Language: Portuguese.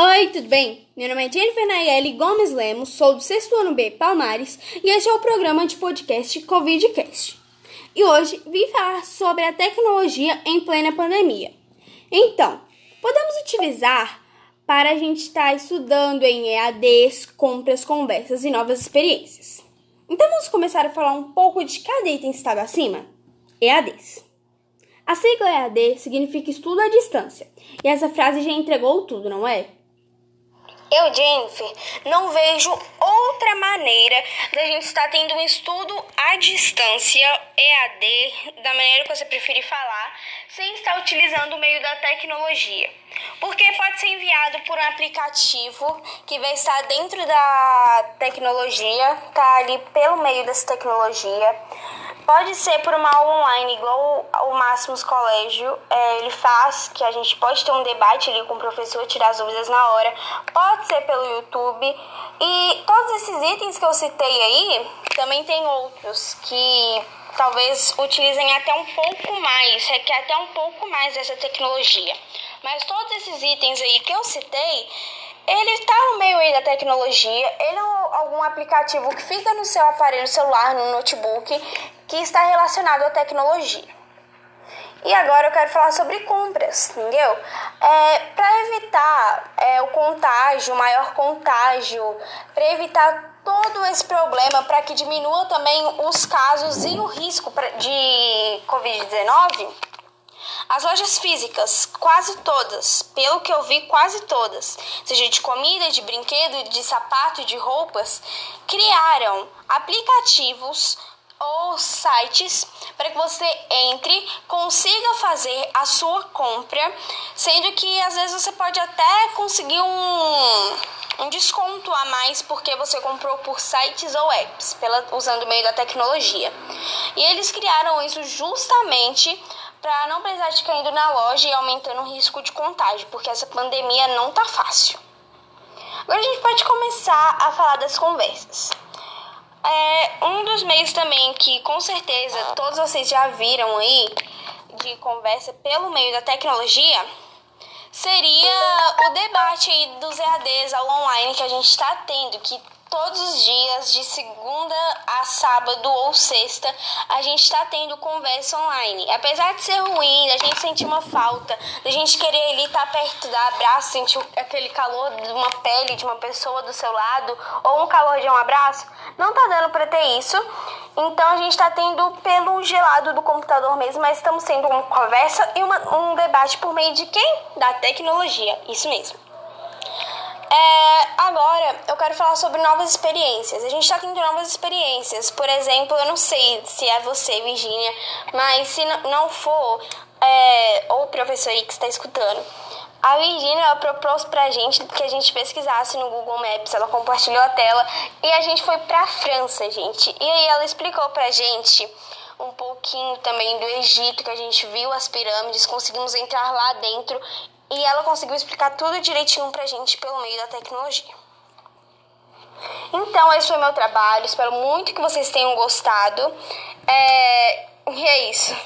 Oi, tudo bem? Meu nome é Jennifer Nayeli Gomes Lemos, sou do sexto ano B Palmares e este é o programa de podcast CovidCast. E hoje vim falar sobre a tecnologia em plena pandemia. Então, podemos utilizar para a gente estar estudando em EADs, compras, conversas e novas experiências. Então vamos começar a falar um pouco de cada item citado acima? EADs. A sigla EAD significa estudo à distância, e essa frase já entregou tudo, não é? Eu, Jennifer, não vejo outra maneira da gente estar tendo um estudo à distância, EAD, da maneira que você preferir falar, sem estar utilizando o meio da tecnologia. Porque pode ser enviado por um aplicativo que vai estar dentro da tecnologia, tá ali pelo meio dessa tecnologia. Pode ser por uma aula online, igual o Máximos Colégio é, ele faz, que a gente pode ter um debate ali com o professor, tirar as dúvidas na hora. Pode ser pelo YouTube. E todos esses itens que eu citei aí, também tem outros que talvez utilizem até um pouco mais, requer até um pouco mais dessa tecnologia. Mas todos esses itens aí que eu citei, ele está no meio aí da tecnologia, ele é algum aplicativo que fica no seu aparelho celular, no notebook, que está relacionado à tecnologia. E agora eu quero falar sobre compras, entendeu? É, para evitar é, o contágio, o maior contágio, para evitar todo esse problema, para que diminua também os casos e o risco de Covid-19, as lojas físicas, quase todas, pelo que eu vi, quase todas, seja de comida, de brinquedo, de sapato, de roupas, criaram aplicativos ou sites para que você entre, consiga fazer a sua compra, sendo que às vezes você pode até conseguir um, um desconto a mais porque você comprou por sites ou apps, pela, usando o meio da tecnologia. E eles criaram isso justamente para não precisar de ficar indo na loja e aumentando o risco de contágio, porque essa pandemia não tá fácil. Agora a gente pode começar a falar das conversas. É, um dos meios também que com certeza todos vocês já viram aí de conversa pelo meio da tecnologia seria o debate aí dos EADs ao online que a gente está tendo, que todos os dias, de segunda a sábado ou sexta, a gente está tendo conversa online. Apesar de ser ruim, a gente sentir uma falta, a gente querer ali estar tá perto, dar abraço, sentir aquele calor de uma pele de uma pessoa do seu lado, ou um calor de um abraço, não tá dando para ter isso. Então a gente está tendo pelo gelado do computador mesmo, mas estamos tendo uma conversa e uma, um debate por meio de quem? Da tecnologia, isso mesmo. É, agora eu quero falar sobre novas experiências. A gente está tendo novas experiências. Por exemplo, eu não sei se é você, Virginia, mas se não for, é, ou o professor aí que está escutando. A Virginia propôs pra gente que a gente pesquisasse no Google Maps, ela compartilhou a tela e a gente foi pra França, gente. E aí ela explicou pra gente um pouquinho também do Egito, que a gente viu as pirâmides, conseguimos entrar lá dentro e ela conseguiu explicar tudo direitinho pra gente pelo meio da tecnologia. Então, esse foi meu trabalho. Espero muito que vocês tenham gostado. É... E é isso.